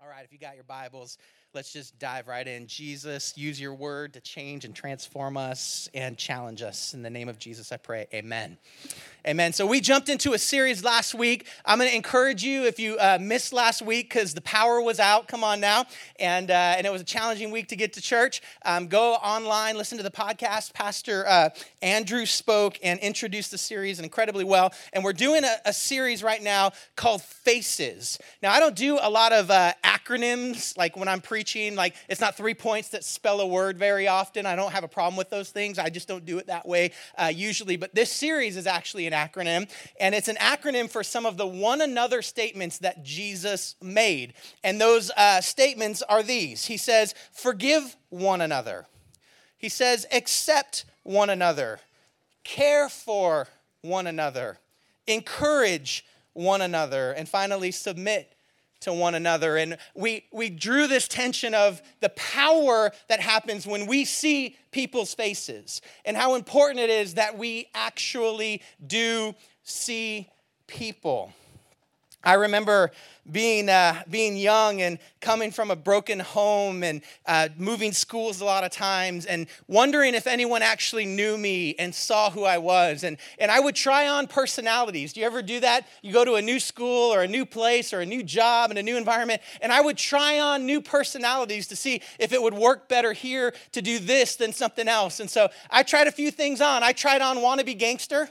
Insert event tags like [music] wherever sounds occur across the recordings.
All right, if you got your Bibles, let's just dive right in. Jesus, use your word to change and transform us and challenge us. In the name of Jesus, I pray. Amen. Amen. So we jumped into a series last week. I'm going to encourage you if you uh, missed last week because the power was out. Come on now, and uh, and it was a challenging week to get to church. Um, go online, listen to the podcast. Pastor uh, Andrew spoke and introduced the series incredibly well. And we're doing a, a series right now called Faces. Now I don't do a lot of uh, acronyms like when I'm preaching. Like it's not three points that spell a word very often. I don't have a problem with those things. I just don't do it that way uh, usually. But this series is actually an acronym, and it's an acronym for some of the one another statements that Jesus made. And those uh, statements are these He says, Forgive one another. He says, Accept one another. Care for one another. Encourage one another. And finally, submit to one another. And we, we drew this tension of the power that happens when we see people's faces and how important it is that we actually do see people. I remember being, uh, being young and coming from a broken home and uh, moving schools a lot of times and wondering if anyone actually knew me and saw who I was. And, and I would try on personalities. Do you ever do that? You go to a new school or a new place or a new job and a new environment, and I would try on new personalities to see if it would work better here to do this than something else. And so I tried a few things on. I tried on wannabe gangster.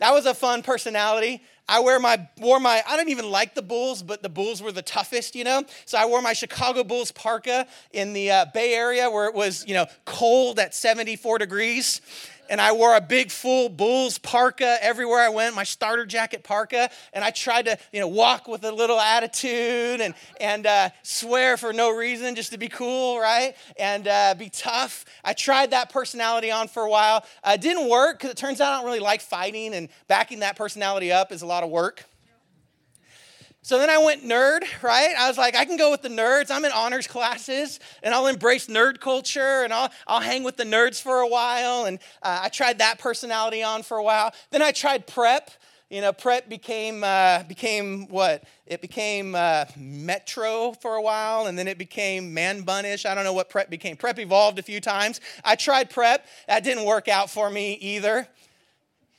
That was a fun personality. I wear my wore my I don't even like the Bulls, but the Bulls were the toughest, you know. So I wore my Chicago Bulls parka in the uh, Bay Area where it was you know cold at 74 degrees, and I wore a big full Bulls parka everywhere I went, my starter jacket parka, and I tried to you know walk with a little attitude and and uh, swear for no reason just to be cool, right? And uh, be tough. I tried that personality on for a while. Uh, it didn't work because it turns out I don't really like fighting, and backing that personality up is a lot of work. So then I went nerd, right? I was like, I can go with the nerds. I'm in honors classes and I'll embrace nerd culture and I'll, I'll hang with the nerds for a while. And uh, I tried that personality on for a while. Then I tried prep. You know, prep became, uh, became what? It became uh, metro for a while and then it became man bunish. I don't know what prep became. Prep evolved a few times. I tried prep. That didn't work out for me either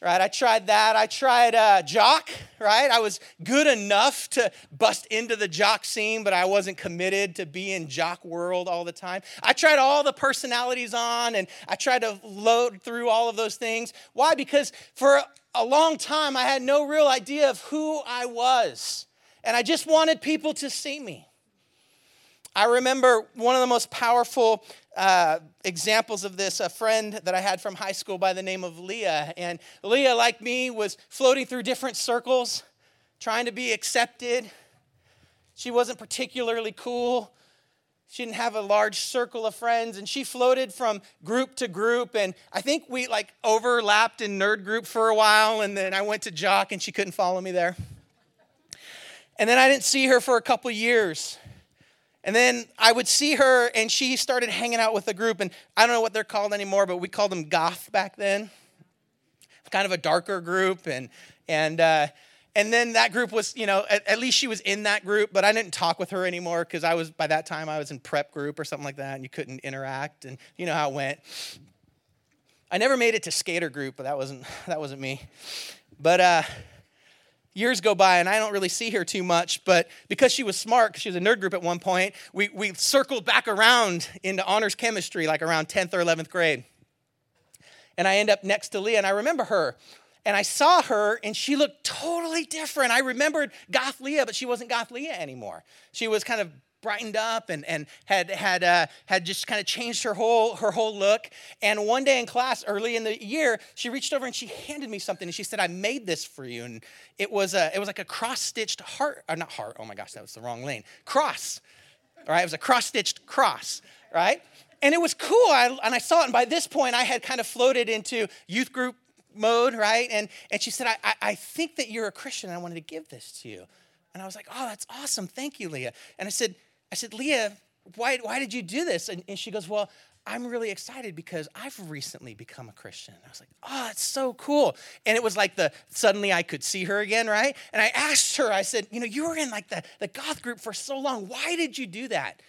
right? I tried that. I tried uh, jock, right? I was good enough to bust into the jock scene, but I wasn't committed to be in jock world all the time. I tried all the personalities on and I tried to load through all of those things. Why? Because for a long time, I had no real idea of who I was. And I just wanted people to see me. I remember one of the most powerful uh, examples of this a friend that I had from high school by the name of Leah. And Leah, like me, was floating through different circles, trying to be accepted. She wasn't particularly cool. She didn't have a large circle of friends, and she floated from group to group. And I think we like overlapped in nerd group for a while, and then I went to jock, and she couldn't follow me there. And then I didn't see her for a couple years. And then I would see her, and she started hanging out with a group, and I don't know what they're called anymore, but we called them goth back then. Kind of a darker group, and and uh, and then that group was, you know, at, at, least she was in that group, but I didn't talk with her anymore because I was by that time I was in prep group or something like that, and you couldn't interact, and you know how it went. I never made it to skater group, but that wasn't [laughs] that wasn't me. But uh, years go by and I don't really see her too much, but because she was smart, because she was a nerd group at one point, we, we circled back around into honors chemistry like around 10th or 11th grade. And I end up next to Leah, and I remember her. And I saw her, and she looked totally different. I remembered Goth Leah, but she wasn't Goth Leah anymore. She was kind of brightened up and, and had had uh, had just kind of changed her whole her whole look. And one day in class, early in the year, she reached over and she handed me something and she said, "I made this for you." And it was a it was like a cross stitched heart, or not heart. Oh my gosh, that was the wrong lane. Cross. Right, it was a cross stitched cross. Right. And it was cool. I, and I saw it. And by this point, I had kind of floated into youth group mode, right? And, and she said, I, I think that you're a Christian. I wanted to give this to you. And I was like, oh, that's awesome. Thank you, Leah. And I said, I said, Leah, why, why did you do this? And, and she goes, Well, I'm really excited because I've recently become a Christian. I was like, oh, it's so cool. And it was like the suddenly I could see her again, right? And I asked her, I said, you know, you were in like the, the goth group for so long. Why did you do that?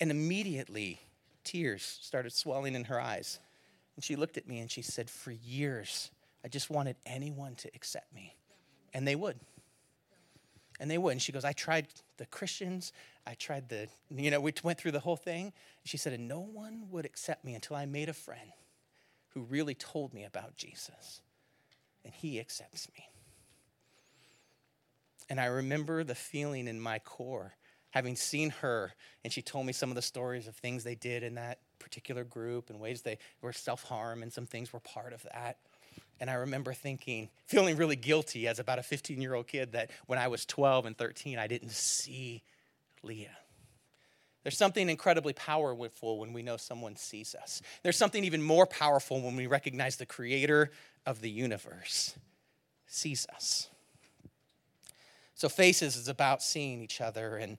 And immediately tears started swelling in her eyes. And she looked at me and she said, For years, I just wanted anyone to accept me. And they would. And they would. And she goes, I tried the Christians, I tried the, you know, we went through the whole thing. She said, and no one would accept me until I made a friend who really told me about Jesus. And he accepts me. And I remember the feeling in my core, having seen her, and she told me some of the stories of things they did in that particular group and ways they were self harm, and some things were part of that. And I remember thinking, feeling really guilty as about a 15 year old kid that when I was 12 and 13, I didn't see Leah. There's something incredibly powerful when we know someone sees us. There's something even more powerful when we recognize the creator of the universe sees us. So, Faces is about seeing each other. And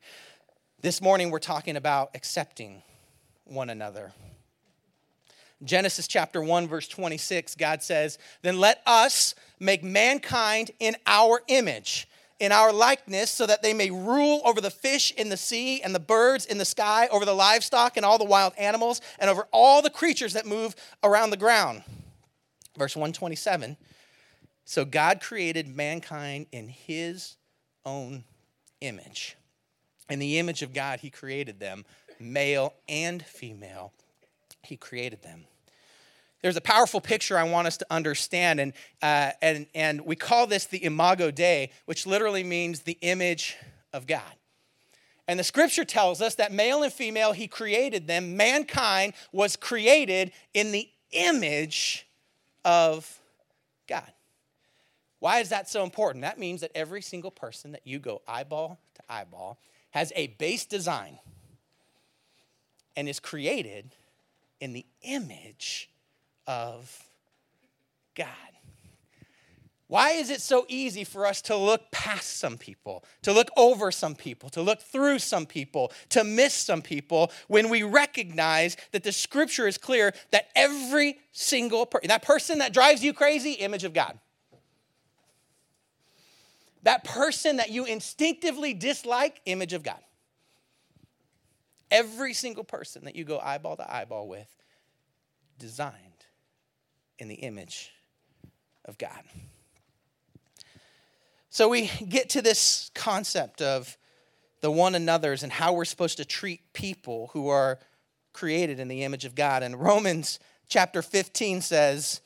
this morning we're talking about accepting one another. Genesis chapter 1, verse 26, God says, Then let us make mankind in our image, in our likeness, so that they may rule over the fish in the sea and the birds in the sky, over the livestock and all the wild animals, and over all the creatures that move around the ground. Verse 127 So God created mankind in his own image. In the image of God, he created them, male and female. He created them there's a powerful picture I want us to understand, and, uh, and, and we call this the Imago Dei, which literally means the image of God. And the scripture tells us that male and female, he created them. Mankind was created in the image of God. Why is that so important? That means that every single person that you go eyeball to eyeball has a base design and is created in the image of God. Why is it so easy for us to look past some people, to look over some people, to look through some people, to miss some people when we recognize that the scripture is clear that every single person, that person that drives you crazy, image of God. That person that you instinctively dislike, image of God. Every single person that you go eyeball to eyeball with, designed in the image of God. So we get to this concept of the one another's and how we're supposed to treat people who are created in the image of God. And Romans chapter 15 says,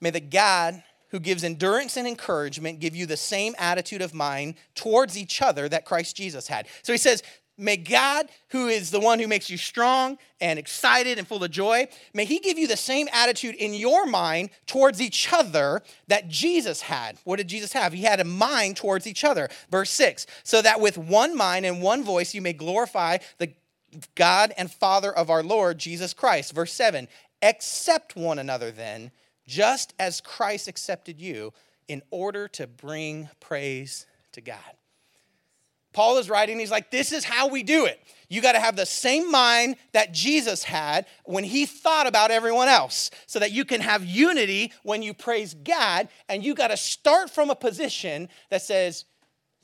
May the God who gives endurance and encouragement give you the same attitude of mind towards each other that Christ Jesus had. So he says, May God, who is the one who makes you strong and excited and full of joy, may He give you the same attitude in your mind towards each other that Jesus had. What did Jesus have? He had a mind towards each other. Verse 6 so that with one mind and one voice you may glorify the God and Father of our Lord Jesus Christ. Verse 7 accept one another then, just as Christ accepted you, in order to bring praise to God. Paul is writing, he's like, this is how we do it. You got to have the same mind that Jesus had when he thought about everyone else so that you can have unity when you praise God. And you got to start from a position that says,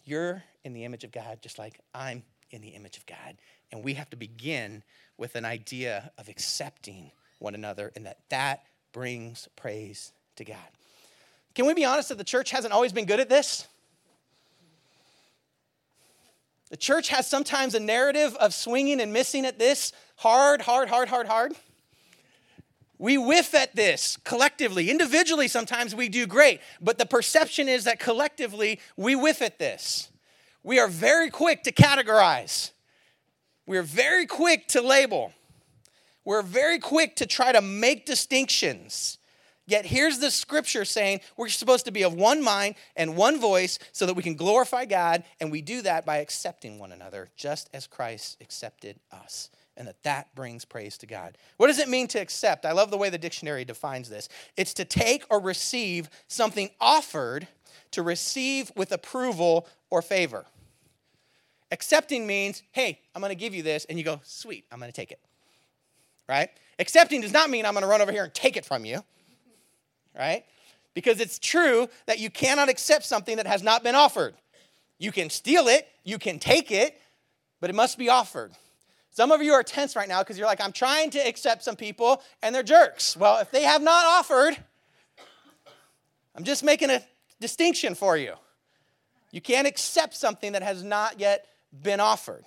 you're in the image of God, just like I'm in the image of God. And we have to begin with an idea of accepting one another and that that brings praise to God. Can we be honest that the church hasn't always been good at this? The church has sometimes a narrative of swinging and missing at this hard, hard, hard, hard, hard. We whiff at this collectively. Individually, sometimes we do great, but the perception is that collectively we whiff at this. We are very quick to categorize, we are very quick to label, we're very quick to try to make distinctions. Yet here's the scripture saying we're supposed to be of one mind and one voice so that we can glorify God, and we do that by accepting one another, just as Christ accepted us. And that that brings praise to God. What does it mean to accept? I love the way the dictionary defines this. It's to take or receive something offered, to receive with approval or favor. Accepting means, hey, I'm going to give you this, and you go, sweet, I'm going to take it. right? Accepting does not mean I'm going to run over here and take it from you, right? Because it's true that you cannot accept something that has not been offered. You can steal it, you can take it, but it must be offered. Some of you are tense right now because you're like, I'm trying to accept some people and they're jerks. Well, if they have not offered, I'm just making a distinction for you. You can't accept something that has not yet been offered.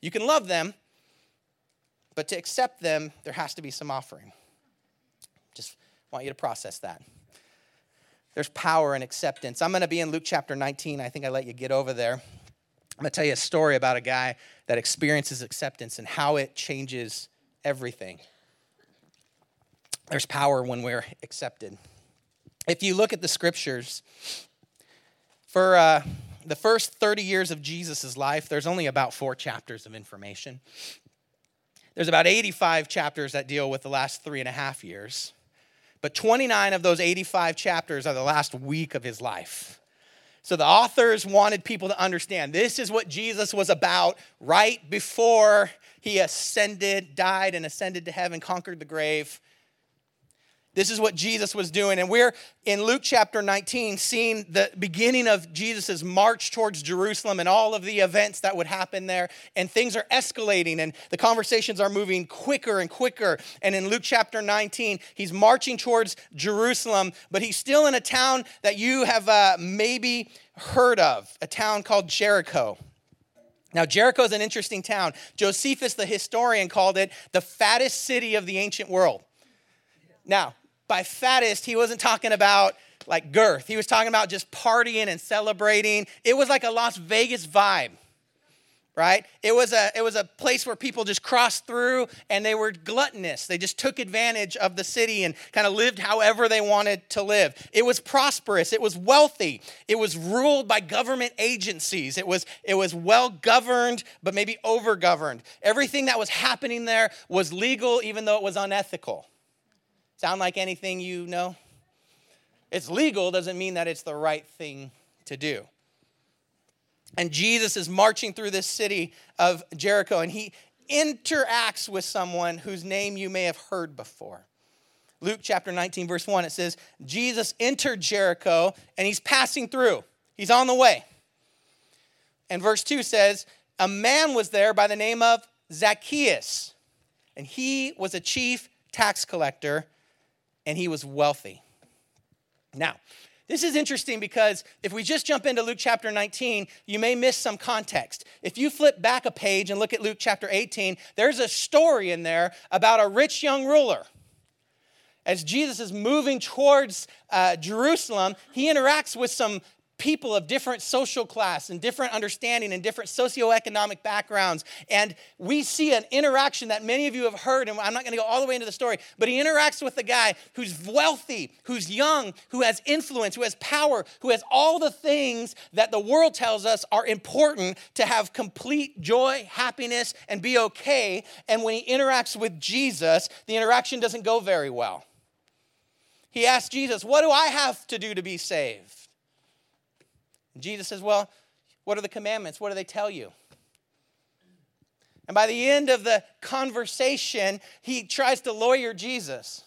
You can love them, but to accept them, there has to be some offering. Want you to process that. There's power in acceptance. I'm going to be in Luke chapter 19. I think I let you get over there. I'm going to tell you a story about a guy that experiences acceptance and how it changes everything. There's power when we're accepted. If you look at the scriptures, for uh, the first 30 years of Jesus' life, there's only about four chapters of information. There's about 85 chapters that deal with the last three and a half years. But 29 of those 85 chapters are the last week of his life. So the authors wanted people to understand this is what Jesus was about right before he ascended, died, and ascended to heaven, conquered the grave. This is what Jesus was doing. And we're in Luke chapter 19 seeing the beginning of Jesus' march towards Jerusalem and all of the events that would happen there. And things are escalating and the conversations are moving quicker and quicker. And in Luke chapter 19, he's marching towards Jerusalem, but he's still in a town that you have uh, maybe heard of, a town called Jericho. Now, Jericho is an interesting town. Josephus, the historian, called it the fattest city of the ancient world. Now, by fattest, he wasn't talking about like girth. He was talking about just partying and celebrating. It was like a Las Vegas vibe, right? It was a it was a place where people just crossed through and they were gluttonous. They just took advantage of the city and kind of lived however they wanted to live. It was prosperous, it was wealthy. It was ruled by government agencies. It was it was well governed but maybe over governed. Everything that was happening there was legal even though it was unethical. Sound like anything you know? It's legal doesn't mean that it's the right thing to do. And Jesus is marching through this city of Jericho and he interacts with someone whose name you may have heard before. Luke chapter 19, verse 1, it says, Jesus entered Jericho and he's passing through. He's on the way. And verse 2 says, A man was there by the name of Zacchaeus, and he was a chief tax collector and he was wealthy. Now, this is interesting because if we just jump into Luke chapter 19, you may miss some context. If you flip back a page and look at Luke chapter 18, there's a story in there about a rich young ruler. As Jesus is moving towards uh, Jerusalem, he interacts with some people of different social class and different understanding and different socioeconomic backgrounds. And we see an interaction that many of you have heard, and I'm not going to go all the way into the story, but he interacts with a guy who's wealthy, who's young, who has influence, who has power, who has all the things that the world tells us are important to have complete joy, happiness, and be okay. And when he interacts with Jesus, the interaction doesn't go very well. He asks Jesus, What do I have to do to be saved? Jesus says, Well, what are the commandments? What do they tell you? And by the end of the conversation, he tries to lawyer Jesus.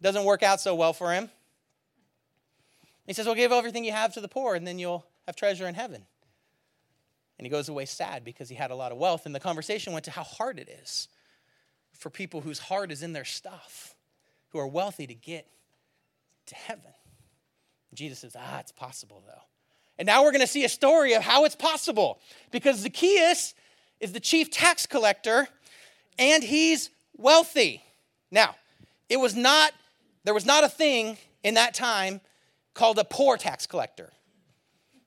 Doesn't work out so well for him. He says, Well, give everything you have to the poor, and then you'll have treasure in heaven. And he goes away sad because he had a lot of wealth. And the conversation went to how hard it is for people whose heart is in their stuff, who are wealthy to get to heaven. Jesus says, Ah, it's possible though. And now we're going to see a story of how it's possible because Zacchaeus is the chief tax collector and he's wealthy. Now, it was not there was not a thing in that time called a poor tax collector.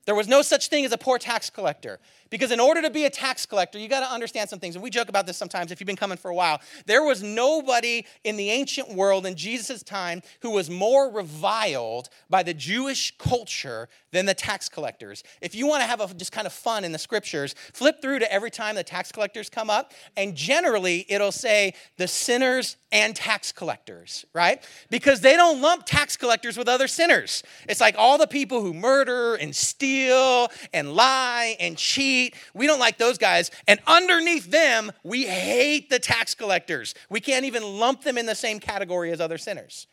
There was no such thing as a poor tax collector. Because in order to be a tax collector, you got to understand some things. And we joke about this sometimes if you've been coming for a while. There was nobody in the ancient world in Jesus' time who was more reviled by the Jewish culture than the tax collectors. If you want to have a, just kind of fun in the scriptures, flip through to every time the tax collectors come up, and generally it'll say the sinners and tax collectors, right? Because they don't lump tax collectors with other sinners. It's like all the people who murder and steal and lie and cheat elite. We don't like those guys. And underneath them, we hate the tax collectors. We can't even lump them in the same category as other sinners.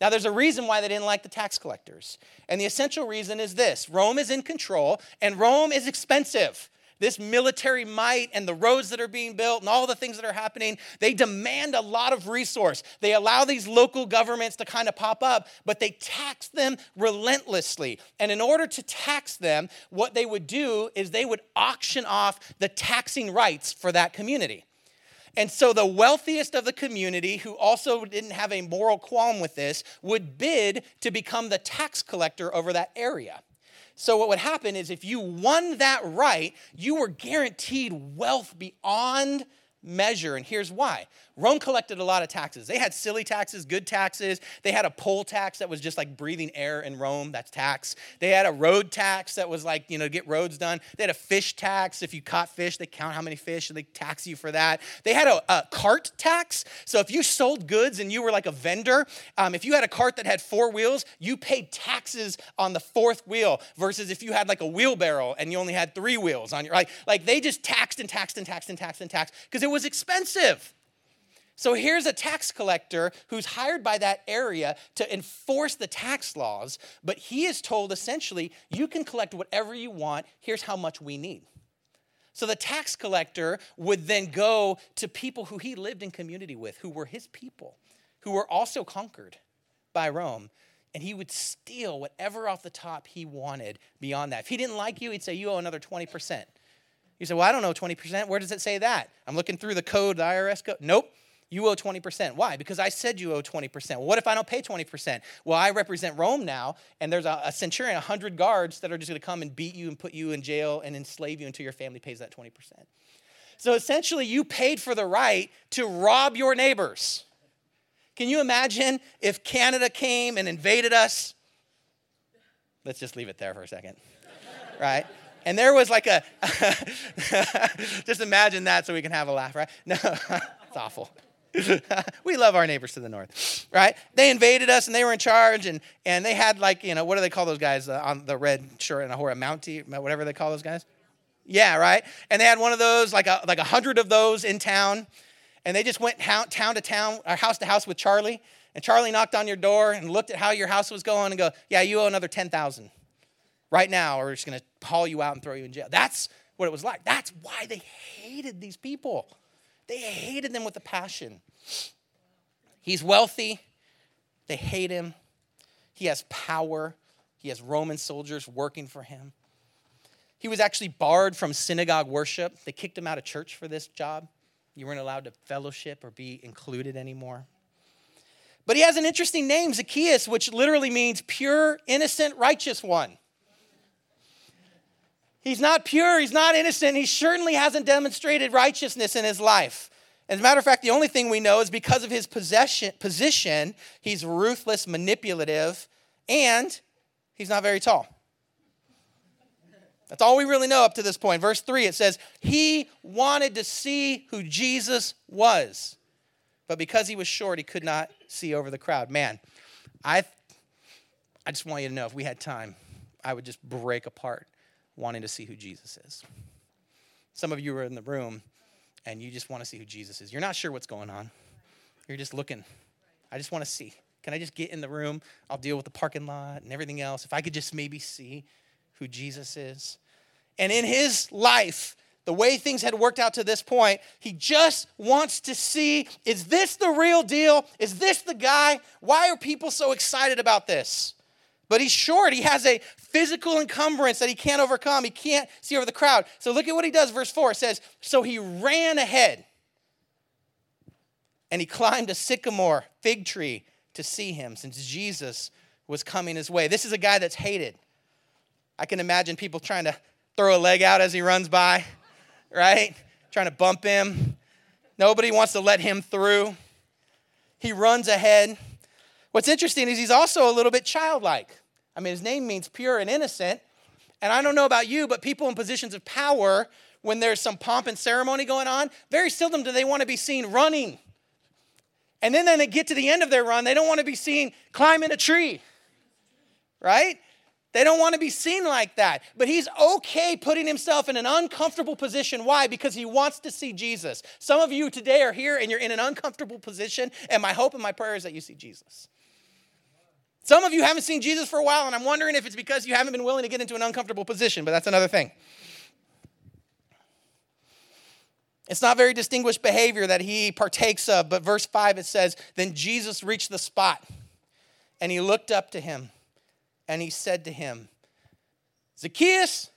Now, there's a reason why they didn't like the tax collectors. And the essential reason is this Rome is in control, and Rome is expensive this military might and the roads that are being built and all the things that are happening, they demand a lot of resource. They allow these local governments to kind of pop up, but they tax them relentlessly. And in order to tax them, what they would do is they would auction off the taxing rights for that community. And so the wealthiest of the community, who also didn't have a moral qualm with this, would bid to become the tax collector over that area. So, what would happen is if you won that right, you were guaranteed wealth beyond measure. And here's why Rome collected a lot of taxes. They had silly taxes, good taxes. They had a poll tax that was just like breathing air in Rome, that's tax. They had a road tax that was like, you know, get roads done. They had a fish tax. If you caught fish, they count how many fish and they tax you for that. They had a, a cart tax. So if you sold goods and you were like a vendor, um, if you had a cart that had four wheels, you paid taxes on the fourth wheel versus if you had like a wheelbarrow and you only had three wheels on your, like, like they just taxed and taxed and taxed and taxed and taxed because it was expensive. So here's a tax collector who's hired by that area to enforce the tax laws, but he is told essentially, you can collect whatever you want, here's how much we need. So the tax collector would then go to people who he lived in community with, who were his people, who were also conquered by Rome, and he would steal whatever off the top he wanted beyond that. If he didn't like you, he'd say, You owe another 20%. You say, Well, I don't know 20%. Where does it say that? I'm looking through the code, the IRS code. Nope you owe 20%. Why? Because I said you owe 20%. Well, what if I don't pay 20%? Well, I represent Rome now, and there's a, a centurion, 100 guards that are just going to come and beat you and put you in jail and enslave you until your family pays that 20%. So essentially, you paid for the right to rob your neighbors. Can you imagine if Canada came and invaded us? Let's just leave it there for a second, [laughs] right? And there was like a, [laughs] just imagine that so we can have a laugh, right? [laughs] No, it's awful. [laughs] we love our neighbors to the north, right? They invaded us and they were in charge, and, and they had like, you know, what do they call those guys uh, on the red shirt and a horror, Mountie, whatever they call those guys? Yeah, right? And they had one of those, like a, like a hundred of those in town, and they just went town town to town, or house to house with Charlie, and Charlie knocked on your door and looked at how your house was going and go, yeah, you owe another 10,000 right now, or we're just going to haul you out and throw you in jail. That's what it was like. That's why they hated these people. They hated them with a passion. He's wealthy. They hate him. He has power. He has Roman soldiers working for him. He was actually barred from synagogue worship. They kicked him out of church for this job. You weren't allowed to fellowship or be included anymore. But he has an interesting name, Zacchaeus, which literally means pure, innocent, righteous one. He's not pure, he's not innocent, he certainly hasn't demonstrated righteousness in his life. As a matter of fact, the only thing we know is because of his possession, position, he's ruthless, manipulative, and he's not very tall. That's all we really know up to this point. Verse 3, it says, He wanted to see who Jesus was, but because he was short, he could not see over the crowd. Man, I, I just want you to know if we had time, I would just break apart wanting to see who Jesus is. Some of you are in the room and you just want to see who Jesus is. You're not sure what's going on. You're just looking. I just want to see. Can I just get in the room? I'll deal with the parking lot and everything else. If I could just maybe see who Jesus is. And in his life, the way things had worked out to this point, he just wants to see is this the real deal? Is this the guy? Why are people so excited about this? But he's short. He has a physical encumbrance that he can't overcome. He can't see over the crowd. So look at what he does. Verse 4 it says, So he ran ahead and he climbed a sycamore fig tree to see him since Jesus was coming his way. This is a guy that's hated. I can imagine people trying to throw a leg out as he runs by, right? Trying to bump him. Nobody wants to let him through. He runs ahead. What's interesting is he's also a little bit childlike. I mean, his name means pure and innocent. And I don't know about you, but people in positions of power, when there's some pomp and ceremony going on, very seldom do they want to be seen running. And then, then they get to the end of their run, they don't want to be seen climbing a tree, right? They don't want to be seen like that. But he's okay putting himself in an uncomfortable position. Why? Because he wants to see Jesus. Some of you today are here and you're in an uncomfortable position, and my hope and my prayer is that you see Jesus. Some of you haven't seen Jesus for a while, and I'm wondering if it's because you haven't been willing to get into an uncomfortable position, but that's another thing. It's not very distinguished behavior that he partakes of, but verse 5 it says, Then Jesus reached the spot, and he looked up to him and he said to him, Zacchaeus,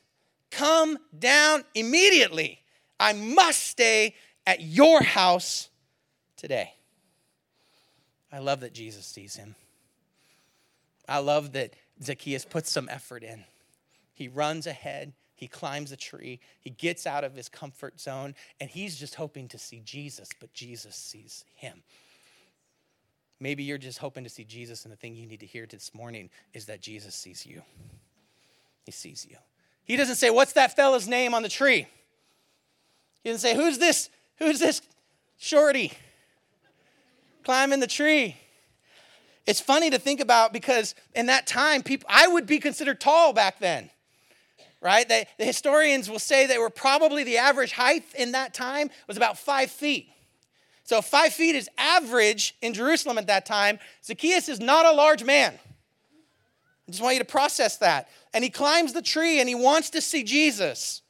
come down immediately. I must stay at your house today. I love that Jesus sees him. I love that Zacchaeus puts some effort in. He runs ahead, he climbs a tree, he gets out of his comfort zone, and he's just hoping to see Jesus, but Jesus sees him. Maybe you're just hoping to see Jesus, and the thing you need to hear this morning is that Jesus sees you. He sees you. He doesn't say, What's that fella's name on the tree? He doesn't say, Who's this? Who's this shorty climbing the tree? It's funny to think about because in that time, people I would be considered tall back then. Right? They, the historians will say they were probably the average height in that time was about five feet. So five feet is average in Jerusalem at that time. Zacchaeus is not a large man. I just want you to process that. And he climbs the tree and he wants to see Jesus.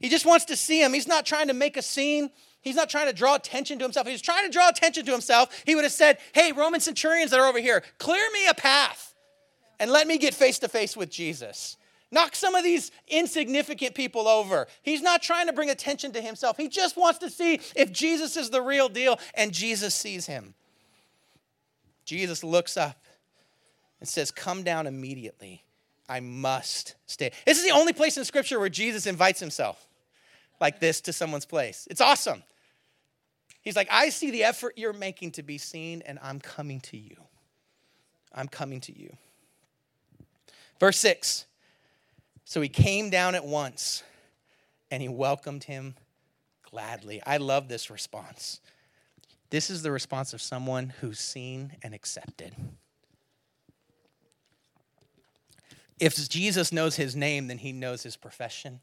He just wants to see him. He's not trying to make a scene. He's not trying to draw attention to himself. He's trying to draw attention to himself. He would have said, Hey, Roman centurions that are over here, clear me a path and let me get face to face with Jesus. Knock some of these insignificant people over. He's not trying to bring attention to himself. He just wants to see if Jesus is the real deal, and Jesus sees him. Jesus looks up and says, Come down immediately. I must stay. This is the only place in Scripture where Jesus invites himself like this to someone's place. It's awesome. He's like, I see the effort you're making to be seen, and I'm coming to you. I'm coming to you. Verse 6 so he came down at once and he welcomed him gladly. I love this response. This is the response of someone who's seen and accepted. If Jesus knows his name, then he knows his profession.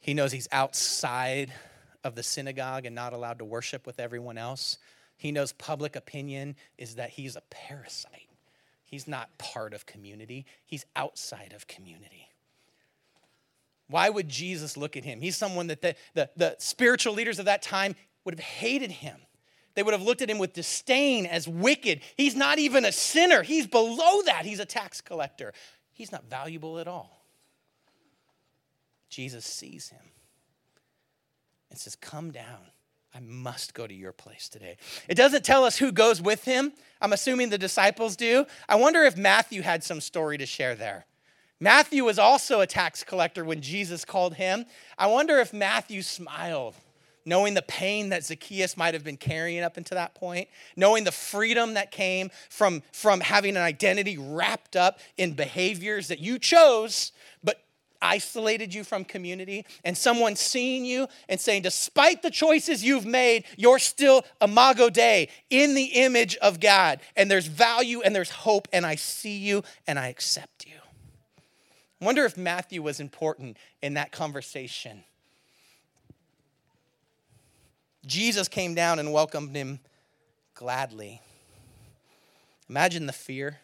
He knows he's outside of the synagogue and not allowed to worship with everyone else. He knows public opinion is that he's a parasite. He's not part of community, he's outside of community. Why would Jesus look at him? He's someone that the, the, the, spiritual leaders of that time would have hated him. They would have looked at him with disdain as wicked. He's not even a sinner, he's below that. He's a tax collector. He's not valuable at all. Jesus sees him and says, Come down. I must go to your place today. It doesn't tell us who goes with him. I'm assuming the disciples do. I wonder if Matthew had some story to share there. Matthew was also a tax collector when Jesus called him. I wonder if Matthew smiled, knowing the pain that Zacchaeus might have been carrying up until that point, knowing the freedom that came from, from having an identity wrapped up in behaviors that you chose, but isolated you from community, and someone seeing you and saying, despite the choices you've made, you're still imago Dei in the image of God, and there's value and there's hope, and I see you and I accept you. I wonder if Matthew was important in that conversation. Jesus came down and welcomed him gladly. Imagine the fear.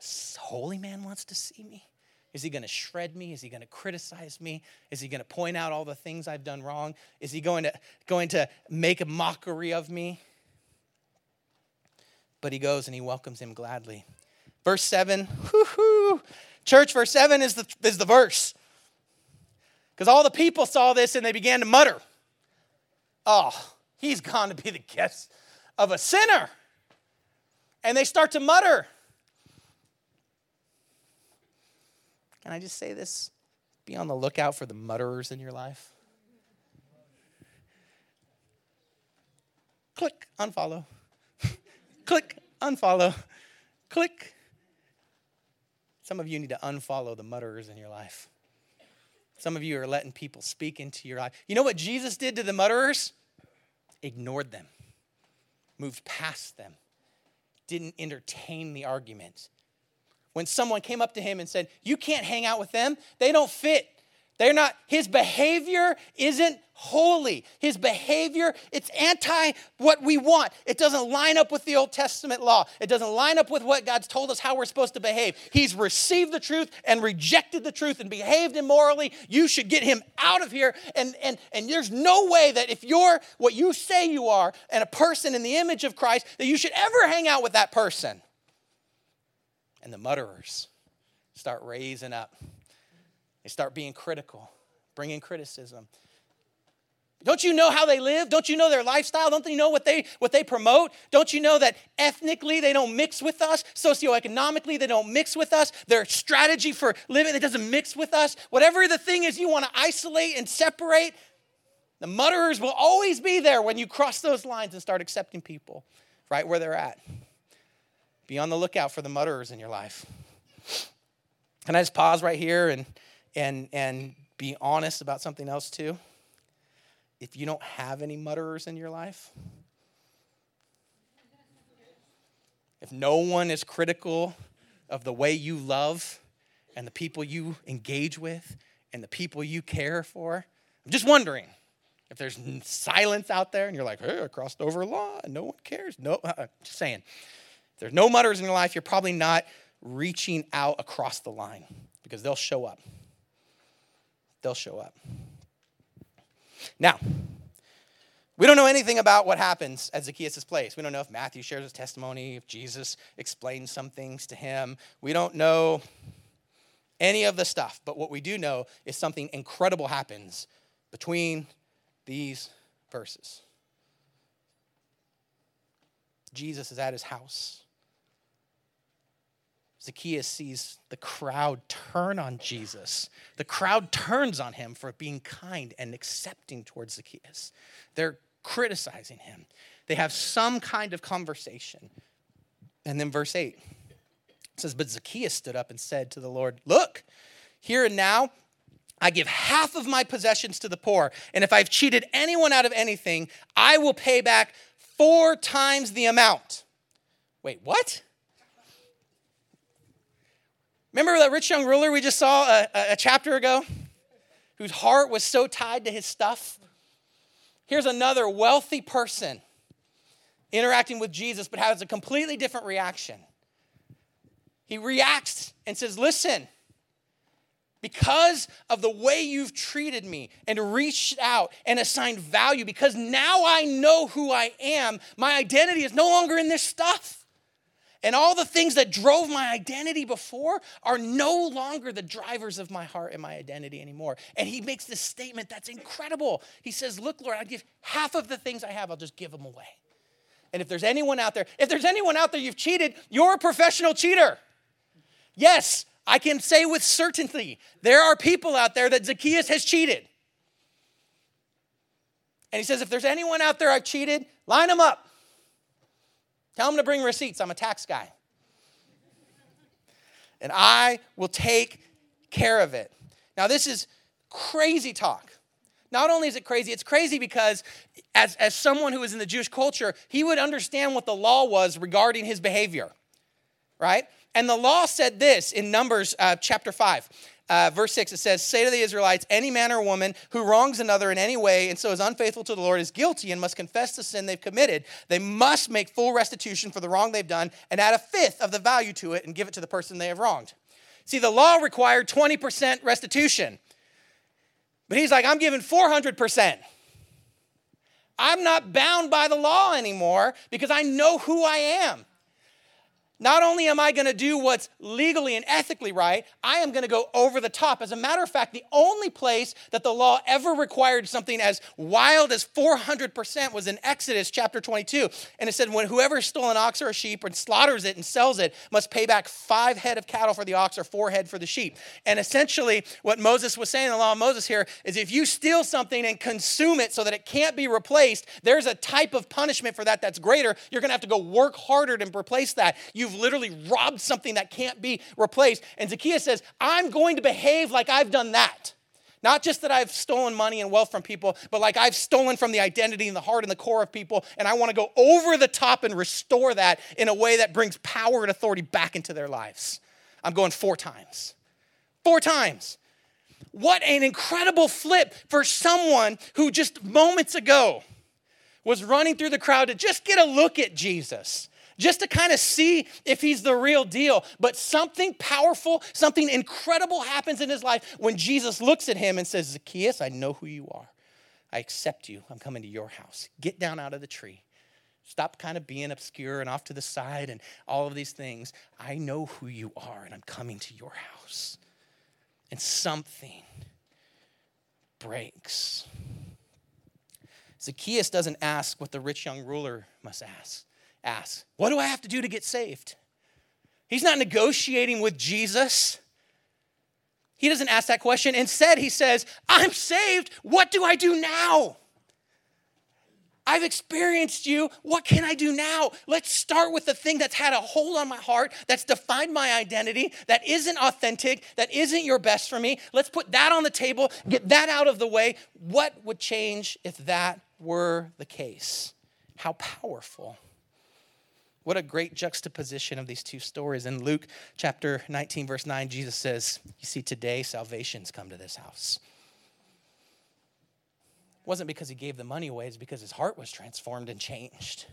A holy man wants to see me. Is he going to shred me? Is he going to criticize me? Is he going to point out all the things I've done wrong? Is he going to, going to make a mockery of me? But he goes and he welcomes him gladly. Verse 7, whoo Church, verse 7 is the, is the verse. Because all the people saw this and they began to mutter, Oh, he's gone to be the guest of a sinner. And they start to mutter. Can I just say this? Be on the lookout for the mutterers in your life. Click, unfollow. [laughs] Click, unfollow. Click, some of you need to unfollow the mutterers in your life. Some of you are letting people speak into your life. You know what Jesus did to the mutterers? Ignored them, moved past them, didn't entertain the argument. When someone came up to him and said, You can't hang out with them, they don't fit. They're not, his behavior isn't holy. His behavior, it's anti what we want. It doesn't line up with the Old Testament law. It doesn't line up with what God's told us how we're supposed to behave. He's received the truth and rejected the truth and behaved immorally. You should get him out of here. And, and, and there's no way that if you're what you say you are and a person in the image of Christ, that you should ever hang out with that person. And the mutterers start raising up. They start being critical, bringing criticism. Don't you know how they live? Don't you know their lifestyle? Don't you know what they what they promote? Don't you know that ethnically they don't mix with us? Socioeconomically they don't mix with us. Their strategy for living it doesn't mix with us. Whatever the thing is you want to isolate and separate, the mutterers will always be there when you cross those lines and start accepting people right where they're at. Be on the lookout for the mutterers in your life. Can I just pause right here and and and be honest about something else too? if you don't have any mutterers in your life, if no one is critical of the way you love and the people you engage with and the people you care for, I'm just wondering if there's silence out there and you're like, hey, I crossed over a law and no one cares. No, uh, just saying. There's no mutters in your life, you're probably not reaching out across the line because they'll show up. They'll show up. Now, we don't know anything about what happens at Zacchaeus' place. We don't know if Matthew shares his testimony, if Jesus explains some things to him. We don't know any of the stuff. But what we do know is something incredible happens between these verses. Jesus is at his house. Zacchaeus sees the crowd turn on Jesus. The crowd turns on him for being kind and accepting towards Zacchaeus. They're criticizing him. They have some kind of conversation. And then verse 8 says, But Zacchaeus stood up and said to the Lord, Look, here and now, I give half of my possessions to the poor. And if I've cheated anyone out of anything, I will pay back four times the amount. Wait, what? Remember that rich young ruler we just saw a, a, chapter ago? Whose heart was so tied to his stuff? Here's another wealthy person interacting with Jesus, but has a completely different reaction. He reacts and says, Listen, because of the way you've treated me and reached out and assigned value, because now I know who I am, my identity is no longer in this stuff. And all the things that drove my identity before are no longer the drivers of my heart and my identity anymore. And he makes this statement that's incredible. He says, Look, Lord, I give half of the things I have, I'll just give them away. And if there's anyone out there, if there's anyone out there you've cheated, you're a professional cheater. Yes, I can say with certainty there are people out there that Zacchaeus has cheated. And he says, if there's anyone out there I've cheated, line them up. Tell them to bring receipts. I'm a tax guy. And I will take care of it. Now, this is crazy talk. Not only is it crazy, it's crazy because as, as someone who is in the Jewish culture, he would understand what the law was regarding his behavior, right? And the law said this in Numbers uh, chapter 5 uh, verse 6, it says, Say to the Israelites, any man or woman who wrongs another in any way and so is unfaithful to the Lord is guilty and must confess the sin they've committed. They must make full restitution for the wrong they've done and add a fifth of the value to it and give it to the person they have wronged. See, the law required 20% restitution. But he's like, I'm giving 400%. I'm not bound by the law anymore because I know who I am. Not only am I going to do what's legally and ethically right, I am going to go over the top. As a matter of fact, the only place that the law ever required something as wild as 400% was in Exodus chapter 22. And it said, when whoever stole an ox or a sheep and slaughters it and sells it must pay back five head of cattle for the ox or four head for the sheep. And essentially, what Moses was saying in the law of Moses here is if you steal something and consume it so that it can't be replaced, there's a type of punishment for that that's greater. You're going to have to go work harder to replace that. You You've literally robbed something that can't be replaced. And Zacchaeus says, I'm going to behave like I've done that. Not just that I've stolen money and wealth from people, but like I've stolen from the identity and the heart and the core of people, and I want to go over the top and restore that in a way that brings power and authority back into their lives. I'm going four times. Four times. What an incredible flip for someone who just moments ago was running through the crowd to just get a look at Jesus, just to kind of see if he's the real deal. But something powerful, something incredible happens in his life when Jesus looks at him and says, Zacchaeus, I know who you are. I accept you. I'm coming to your house. Get down out of the tree. Stop kind of being obscure and off to the side and all of these things. I know who you are, and I'm coming to your house. And something breaks. Zacchaeus doesn't ask what the rich young ruler must ask. What do I have to do to get saved? He's not negotiating with Jesus. He doesn't ask that question. Instead, he says, I'm saved. What do I do now? I've experienced you. What can I do now? Let's start with the thing that's had a hold on my heart, that's defined my identity, that isn't authentic, that isn't your best for me. Let's put that on the table, get that out of the way. What would change if that were the case? How powerful. What a great juxtaposition of these two stories. In Luke chapter 19, verse 9, Jesus says, You see, today salvation's come to this house It wasn't because he gave the money away, it's because his heart was transformed and changed.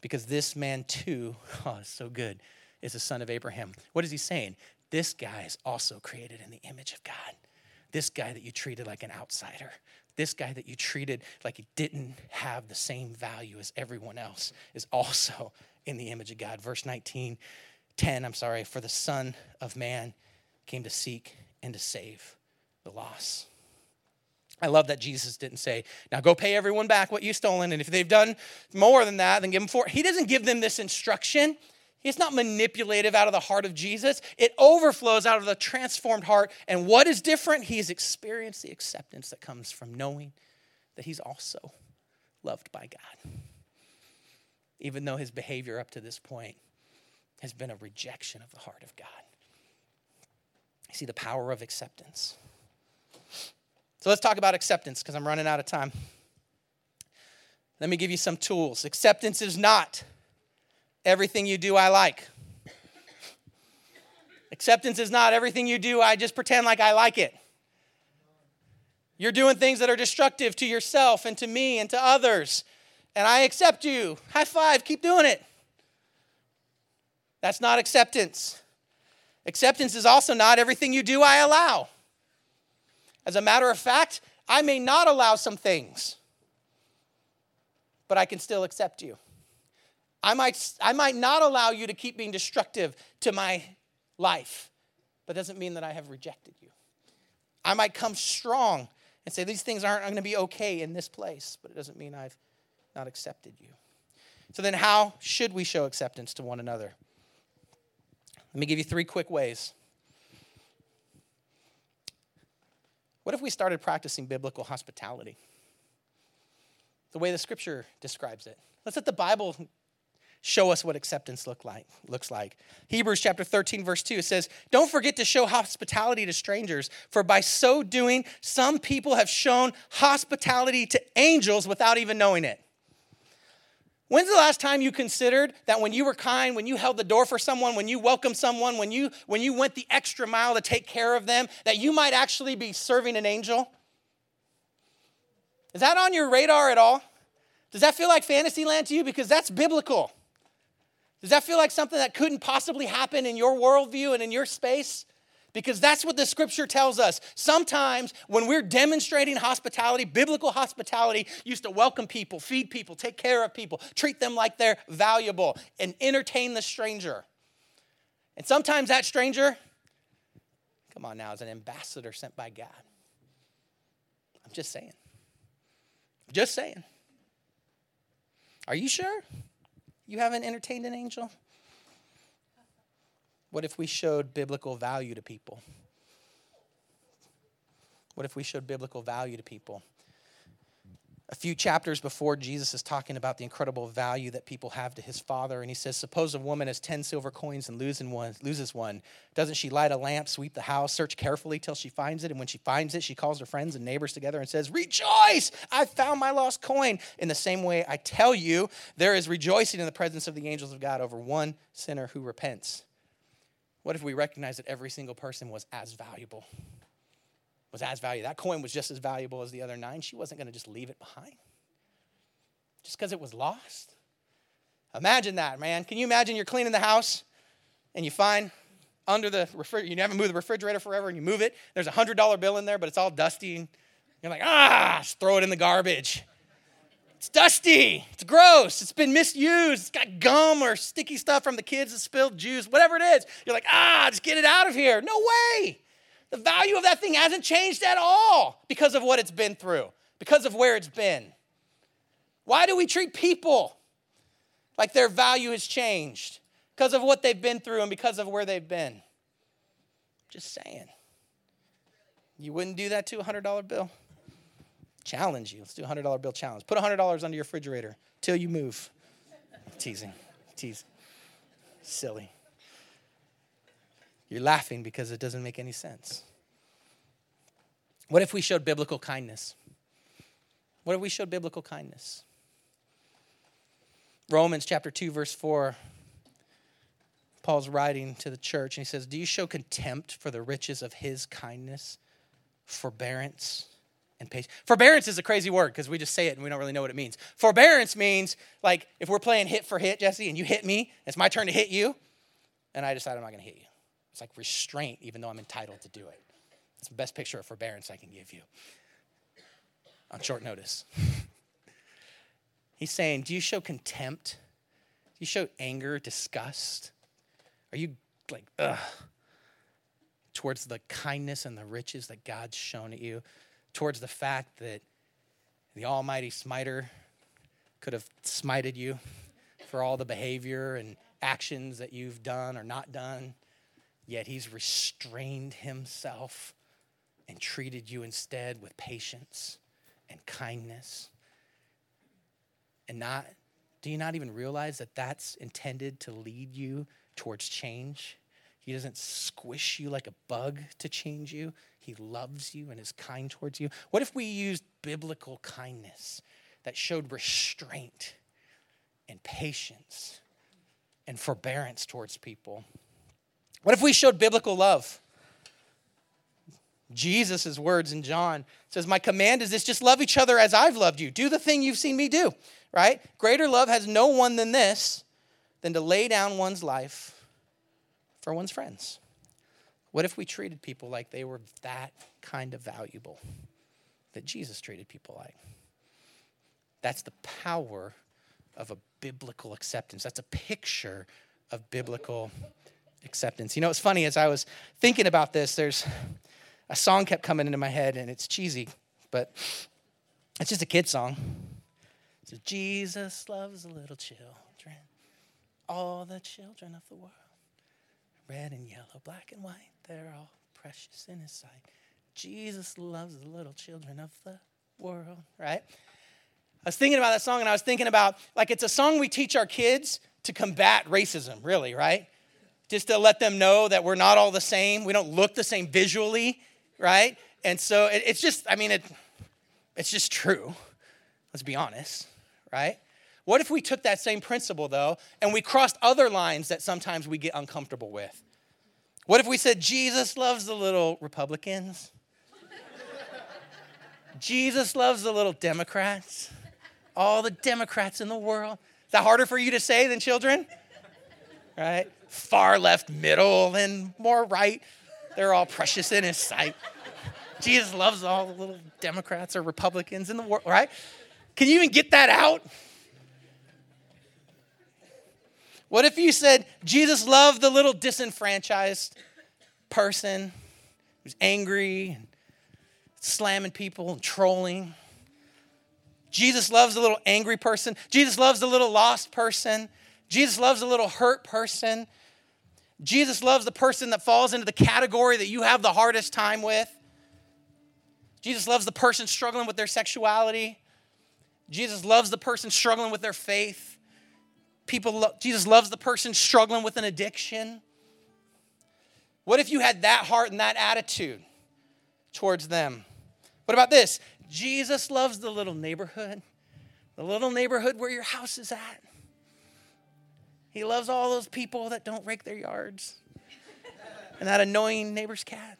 Because this man too, [laughs] oh, so good, is a son of Abraham. What is he saying? This guy is also created in the image of God. This guy that you treated like an outsider, this guy that you treated like he didn't have the same value as everyone else, is also in the image of God. Verse 19, 10, I'm sorry, for the Son of Man came to seek and to save the lost. I love that Jesus didn't say, now go pay everyone back what you've stolen. And if they've done more than that, then give them four. He doesn't give them this instruction. It's not manipulative out of the heart of Jesus. It overflows out of the transformed heart. And what is different? He's experienced the acceptance that comes from knowing that he's also loved by God. Even though his behavior up to this point has been a rejection of the heart of God. You see the power of acceptance. So let's talk about acceptance because I'm running out of time. Let me give you some tools. Acceptance is not everything you do I like. Acceptance is not everything you do I just pretend like I like it. You're doing things that are destructive to yourself and to me and to others. And I accept you. High five, keep doing it. That's not acceptance. Acceptance is also not everything you do I allow. As a matter of fact, I may not allow some things, but I can still accept you. I might, I might not allow you to keep being destructive to my life, but doesn't mean that I have rejected you. I might come strong and say these things aren't going to be okay in this place, but it doesn't mean I've not accepted you. So then, how should we show acceptance to one another? Let me give you three quick ways. What if we started practicing biblical hospitality? The way the scripture describes it. Let's let the Bible show us what acceptance look like, looks like. Hebrews chapter 13, verse 2, it says, Don't forget to show hospitality to strangers, for by so doing, some people have shown hospitality to angels without even knowing it. When's the last time you considered that when you were kind, when you held the door for someone, when you welcomed someone, when you when you went the extra mile to take care of them, that you might actually be serving an angel? Is that on your radar at all? Does that feel like fantasy land to you? Because that's biblical. Does that feel like something that couldn't possibly happen in your worldview and in your space? Because that's what the scripture tells us. Sometimes when we're demonstrating hospitality, biblical hospitality used to welcome people, feed people, take care of people, treat them like they're valuable, and entertain the stranger. And sometimes that stranger, come on now, is an ambassador sent by God. I'm just saying. Just saying. Are you sure you haven't entertained an angel? What if we showed biblical value to people? What if we showed biblical value to people? A few chapters before, Jesus is talking about the incredible value that people have to his father. And he says, Suppose a woman has 10 silver coins and loses one, loses one. Doesn't she light a lamp, sweep the house, search carefully till she finds it? And when she finds it, she calls her friends and neighbors together and says, Rejoice! I found my lost coin. In the same way, I tell you, there is rejoicing in the presence of the angels of God over one sinner who repents. What if we recognize that every single person was as valuable? Was as valuable. That coin was just as valuable as the other nine. She wasn't going to just leave it behind just because it was lost. Imagine that, man. Can you imagine you're cleaning the house and you find under the refrigerator, you haven't moved the refrigerator forever and you move it. There's a $100 bill in there, but it's all dusty. And you're like, ah, just throw it in the garbage. It's dusty. It's gross. It's been misused. It's got gum or sticky stuff from the kids that spilled juice, whatever it is. You're like, ah, just get it out of here. No way. The value of that thing hasn't changed at all because of what it's been through, because of where it's been. Why do we treat people like their value has changed? Because of what they've been through and because of where they've been. Just saying. You wouldn't do that to a $100 bill? Challenge you. Let's do a $100 bill challenge. Put $100 under your refrigerator till you move. [laughs] Teasing. Teasing. Silly. You're laughing because it doesn't make any sense. What if we showed biblical kindness? What if we showed biblical kindness? Romans chapter 2, verse 4, Paul's writing to the church, and he says, Do you show contempt for the riches of his kindness, forbearance, and patience? Forbearance is a crazy word because we just say it and we don't really know what it means. Forbearance means like if we're playing hit for hit, Jesse, and you hit me, it's my turn to hit you, and I decide I'm not going to hit you. It's like restraint, even though I'm entitled to do it. It's the best picture of forbearance I can give you on short notice. [laughs] He's saying, Do you show contempt? Do you show anger, disgust? Are you like, ugh, towards the kindness and the riches that God's shown at you? Towards the fact that the Almighty Smiter could have smited you for all the behavior and actions that you've done or not done, yet He's restrained Himself and treated you instead with patience and kindness. And not do you not even realize that that's intended to lead you towards change? He doesn't squish you like a bug to change you he loves you and is kind towards you what if we used biblical kindness that showed restraint and patience and forbearance towards people what if we showed biblical love Jesus' words in John says, My command is this just love each other as I've loved you. Do the thing you've seen me do right? Greater love has no one than this, than to lay down one's life for one's friends. What if we treated people like they were that kind of valuable that Jesus treated people like? That's the power of a biblical acceptance. That's a picture of biblical acceptance. You know, it's funny as I was thinking about this, there's a song kept coming into my head and it's cheesy, but it's just a kid song. So Jesus loves the little children, all the children of the world. Red and yellow, black and white, they're all precious in his sight. Jesus loves the little children of the world, right? I was thinking about that song and I was thinking about like it's a song we teach our kids to combat racism, really, right? Just to let them know that we're not all the same. We don't look the same visually, right? And so it, it's just, I mean, it, it's just true. Let's be honest right? What if we took that same principle, though, and we crossed other lines that sometimes we get uncomfortable with? What if we said, Jesus loves the little Republicans? Jesus loves the little Democrats? All the Democrats in the world. Is that harder for you to say than children? Right? Far left, middle, and more right. They're all precious in his sight. Jesus loves all the little Democrats or Republicans in the world, right? Can you even get that out? What if you said Jesus loved the little disenfranchised person who's angry and slamming people and trolling? Jesus loves the little angry person. Jesus loves the little lost person. Jesus loves the little hurt person. Jesus loves the person that falls into the category that you have the hardest time with. Jesus loves the person struggling with their sexuality. Jesus loves the person struggling with their faith. People lo- Jesus loves the person struggling with an addiction. What if you had that heart and that attitude towards them? What about this? Jesus loves the little neighborhood, the little neighborhood where your house is at. He loves all those people that don't rake their yards. and that annoying neighbor's cat.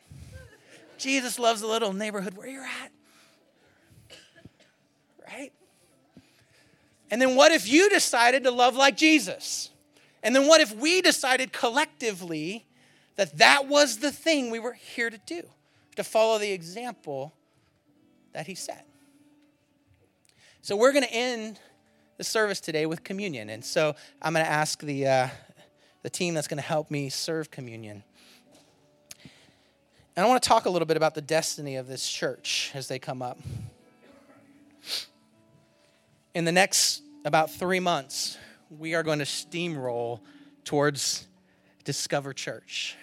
Jesus loves the little neighborhood where you're at. Right? And then what if you decided to love like Jesus? And then what if we decided collectively that that was the thing we were here to do, to follow the example that he set? So we're going to end the service today with communion. And so I'm going to ask the, uh, the team that's going to help me serve communion. And I want to talk a little bit about the destiny of this church as they come up. In the next about three months, we are going to steamroll towards Discover Church,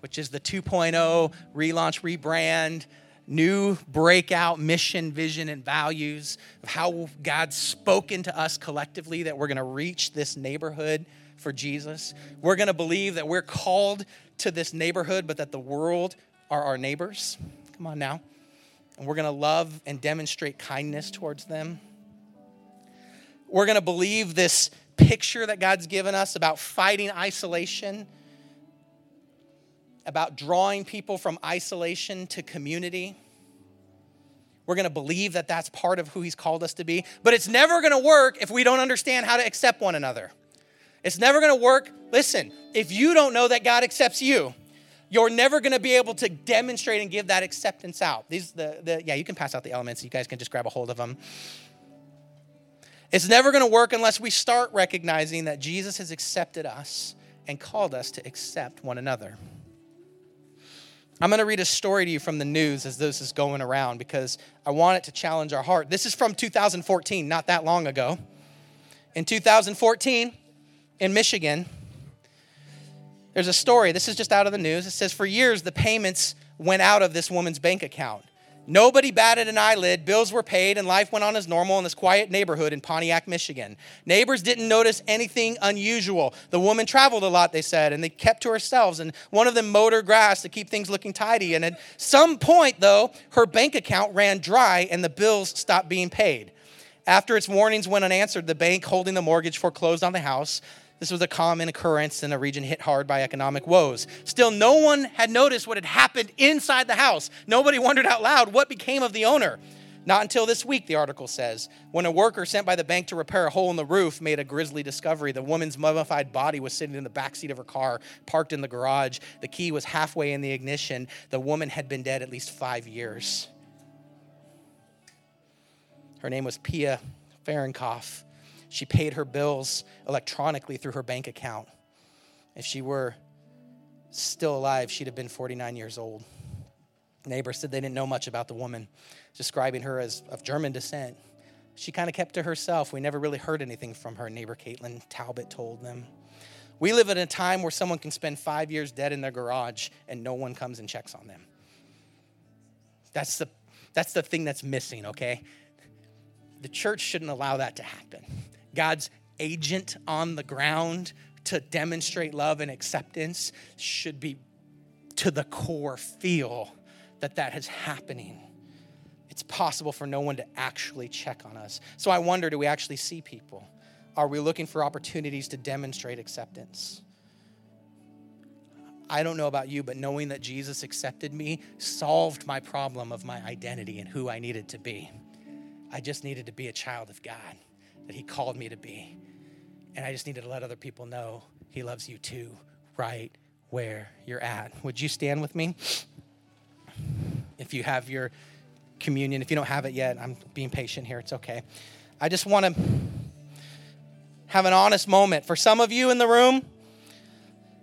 which is the 2.0 relaunch, rebrand, new breakout mission, vision, and values of how God's spoken to us collectively that we're going to reach this neighborhood for Jesus. We're going to believe that we're called to this neighborhood, but that the world are our neighbors. Come on now. And we're going to love and demonstrate kindness towards them. We're going to believe this picture that God's given us about fighting isolation, about drawing people from isolation to community. We're going to believe that that's part of who He's called us to be. But it's never going to work if we don't understand how to accept one another. It's never going to work. Listen, if you don't know that God accepts you, you're never going to be able to demonstrate and give that acceptance out. These, the, the, yeah, you can pass out the elements. You guys can just grab a hold of them. It's never going to work unless we start recognizing that Jesus has accepted us and called us to accept one another. I'm going to read a story to you from the news as this is going around because I want it to challenge our heart. This is from 2014, not that long ago. In 2014, in Michigan, there's a story. This is just out of the news. It says, For years, the payments went out of this woman's bank account. Nobody batted an eyelid. Bills were paid, and life went on as normal in this quiet neighborhood in Pontiac, Michigan. Neighbors didn't notice anything unusual. The woman traveled a lot, they said, and they kept to herself. And one of them mowed her grass to keep things looking tidy. And at some point, though, her bank account ran dry and the bills stopped being paid. After its warnings went unanswered, the bank holding the mortgage foreclosed on the house. This was a common occurrence in a region hit hard by economic woes. Still, no one had noticed what had happened inside the house. Nobody wondered out loud what became of the owner. Not until this week, the article says, when a worker sent by the bank to repair a hole in the roof made a grisly discovery. The woman's mummified body was sitting in the backseat of her car, parked in the garage. The key was halfway in the ignition. The woman had been dead at least five years. Her name was Pia Farrenkopf. She paid her bills electronically through her bank account. If she were still alive, she'd have been 49 years old. Neighbors said they didn't know much about the woman, describing her as of German descent. She kind of kept to herself. We never really heard anything from her, neighbor Caitlin Talbot told them. We live in a time where someone can spend five years dead in their garage and no one comes and checks on them. That's the, that's the thing that's missing, okay? The church shouldn't allow that to happen. God's agent on the ground to demonstrate love and acceptance should be to the core feel that that is happening. It's possible for no one to actually check on us. So I wonder do we actually see people? Are we looking for opportunities to demonstrate acceptance? I don't know about you, but knowing that Jesus accepted me solved my problem of my identity and who I needed to be. I just needed to be a child of God that He called me to be. And I just needed to let other people know He loves you too, right where you're at. Would you stand with me? If you have your communion, if you don't have it yet, I'm being patient here, it's okay. I just want to have an honest moment. For some of you in the room,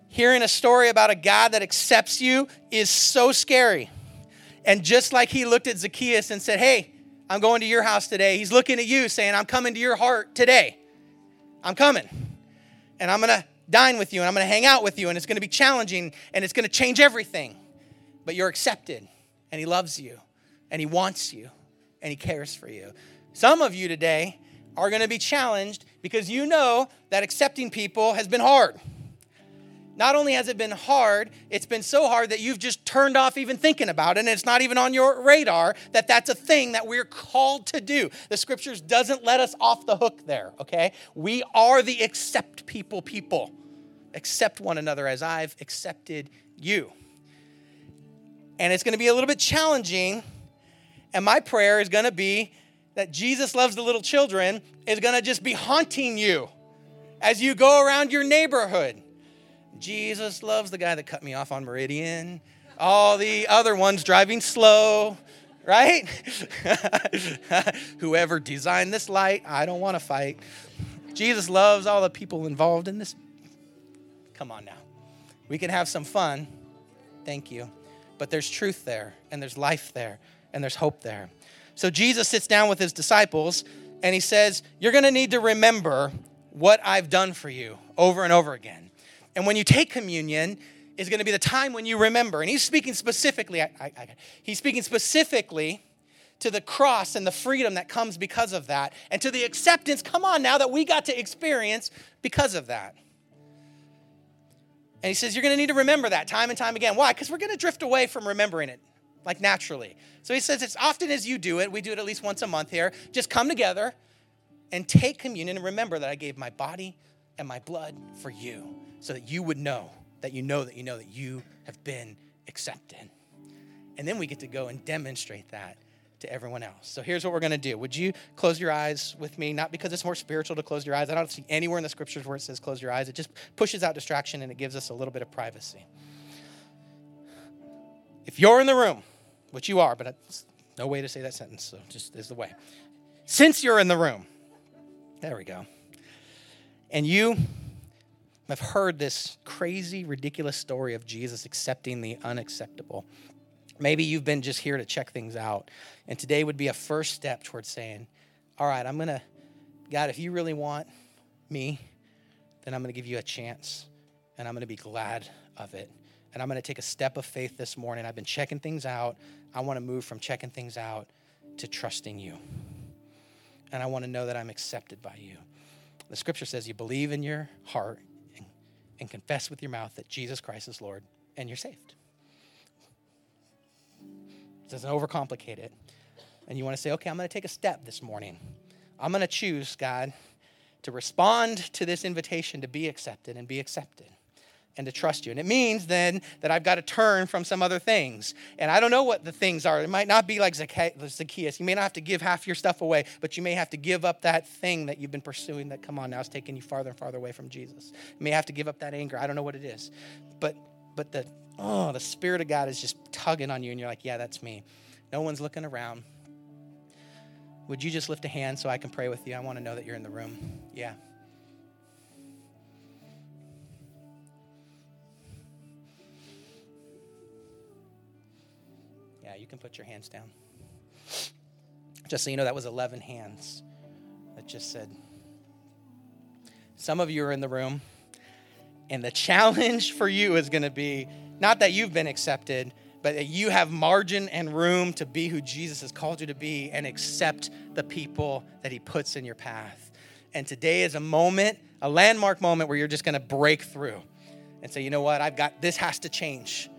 hearing a story about a God that accepts you is so scary. And just like he looked at Zacchaeus and said, Hey, I'm going to your house today. He's looking at you saying, I'm coming to your heart today. I'm coming. And I'm going to dine with you and I'm going to hang out with you and it's going to be challenging and it's going to change everything. But you're accepted and He loves you and He wants you and He cares for you. Some of you today are going to be challenged because you know that accepting people has been hard. Not only has it been hard, it's been so hard that you've just turned off even thinking about it, and it's not even on your radar that that's a thing that we're called to do. The scriptures doesn't let us off the hook there, okay? We are the accept people people. Accept one another as I've accepted you. and it's going to be a little bit challenging. And my prayer is going to be that Jesus loves the little children is going to just be haunting you as you go around your neighborhood. Jesus loves the guy that cut me off on Meridian. All the other ones driving slow, right? [laughs] Whoever designed this light, I don't want to fight. Jesus loves all the people involved in this. Come on now. We can have some fun. Thank you. But there's truth there, and there's life there, and there's hope there. So Jesus sits down with his disciples and he says, You're going to need to remember what I've done for you over and over again. And when you take communion, is going to be the time when you remember. And he's speaking specifically, I, I, I, he's speaking specifically to the cross and the freedom that comes because of that, and to the acceptance, come on now, that we got to experience because of that. And he says, You're going to need to remember that time and time again. Why? Because we're going to drift away from remembering it, like naturally. So he says, As often as you do it, we do it at least once a month here, just come together and take communion and remember that I gave my body and my blood for you so that you would know that you know that you know that you have been accepted. And then we get to go and demonstrate that to everyone else. So here's what we're going to do. Would you close your eyes with me? Not because it's more spiritual to close your eyes. I don't see anywhere in the scriptures where it says close your eyes. It just pushes out distraction and it gives us a little bit of privacy. If you're in the room, which you are, but no way to say that sentence, so just is the way. Since you're in the room, there we go. And you have heard this crazy, ridiculous story of Jesus accepting the unacceptable. Maybe you've been just here to check things out. And today would be a first step towards saying, All right, I'm going to, God, if you really want me, then I'm going to give you a chance and I'm going to be glad of it. And I'm going to take a step of faith this morning. I've been checking things out. I want to move from checking things out to trusting you. And I want to know that I'm accepted by you. The scripture says you believe in your heart and, and confess with your mouth that Jesus Christ is Lord, and you're saved. It doesn't overcomplicate it. And you want to say, okay, I'm going to take a step this morning. I'm going to choose, God, to respond to this invitation to be accepted and be accepted and to trust you. And it means then that I've got to turn from some other things. And I don't know what the things are. It might not be like Zacchaeus. You may not have to give half your stuff away, but you may have to give up that thing that you've been pursuing that, come on now, is taking you farther and farther away from Jesus. You may have to give up that anger. I don't know what it is. But but the oh, the Spirit of God is just tugging on you, and you're like, yeah, that's me. No one's looking around. Would you just lift a hand so I can pray with you? I want to know that you're in the room. Yeah. You can put your hands down. Just so you know, that was 11 hands that just said. Some of you are in the room, and the [laughs] challenge for you is going to be not that you've been accepted, but that you have margin and room to be who Jesus has called you to be and accept the people that he puts in your path. And today is a moment, a landmark moment where you're just going to break through and say, you know what, I've got this has to change.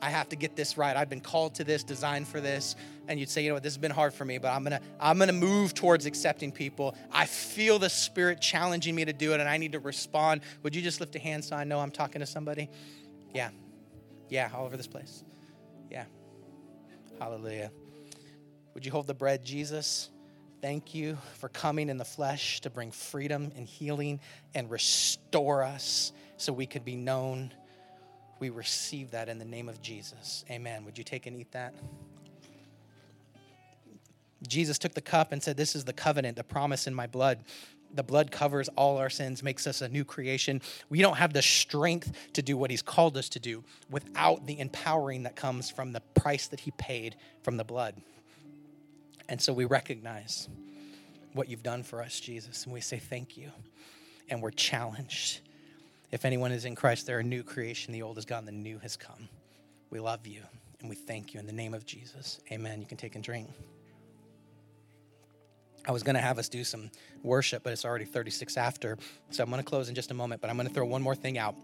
I have to get this right. I've been called to this, designed for this. And you'd say, you know what, this has been hard for me, but I'm gonna, I'm gonna move towards accepting people. I feel the Spirit challenging me to do it, and I need to respond. Would you just lift a hand so I know I'm talking to somebody? Yeah. Yeah, all over this place. Yeah. Hallelujah. Would you hold the bread, Jesus? Thank you for coming in the flesh to bring freedom and healing and restore us so we could be known. We receive that in the name of Jesus. Amen. Would you take and eat that? Jesus took the cup and said, This is the covenant, the promise in my blood. The blood covers all our sins, makes us a new creation. We don't have the strength to do what He's called us to do without the empowering that comes from the price that He paid from the blood. And so we recognize what you've done for us, Jesus, and we say thank you. And we're challenged. If anyone is in Christ, they're a new creation. The old is gone, the new has come. We love you and we thank you in the name of Jesus. Amen. You can take and drink. I was going to have us do some worship, but it's already 36 after. So I'm going to close in just a moment, but I'm going to throw one more thing out.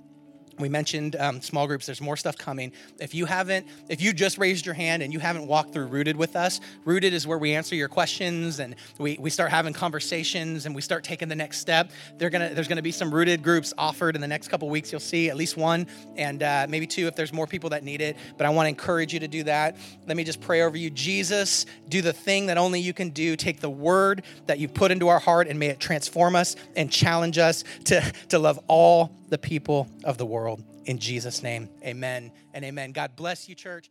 We mentioned um, small groups. There's more stuff coming. If you haven't if you just raised your hand and you haven't walked through rooted with us rooted is where we answer your questions and we, we start having conversations and we start taking the next step. Gonna, there's going to be some rooted groups offered in the next couple weeks. You'll see at least one and uh, maybe two if there's more people that need it but i want to encourage you to do that. Let me just pray over you. Jesus do the thing that only you can do. Take the word that you've put into our heart and may it transform us and challenge us to, to love all the people of the world. In Jesus' name, amen and amen. God bless you, church.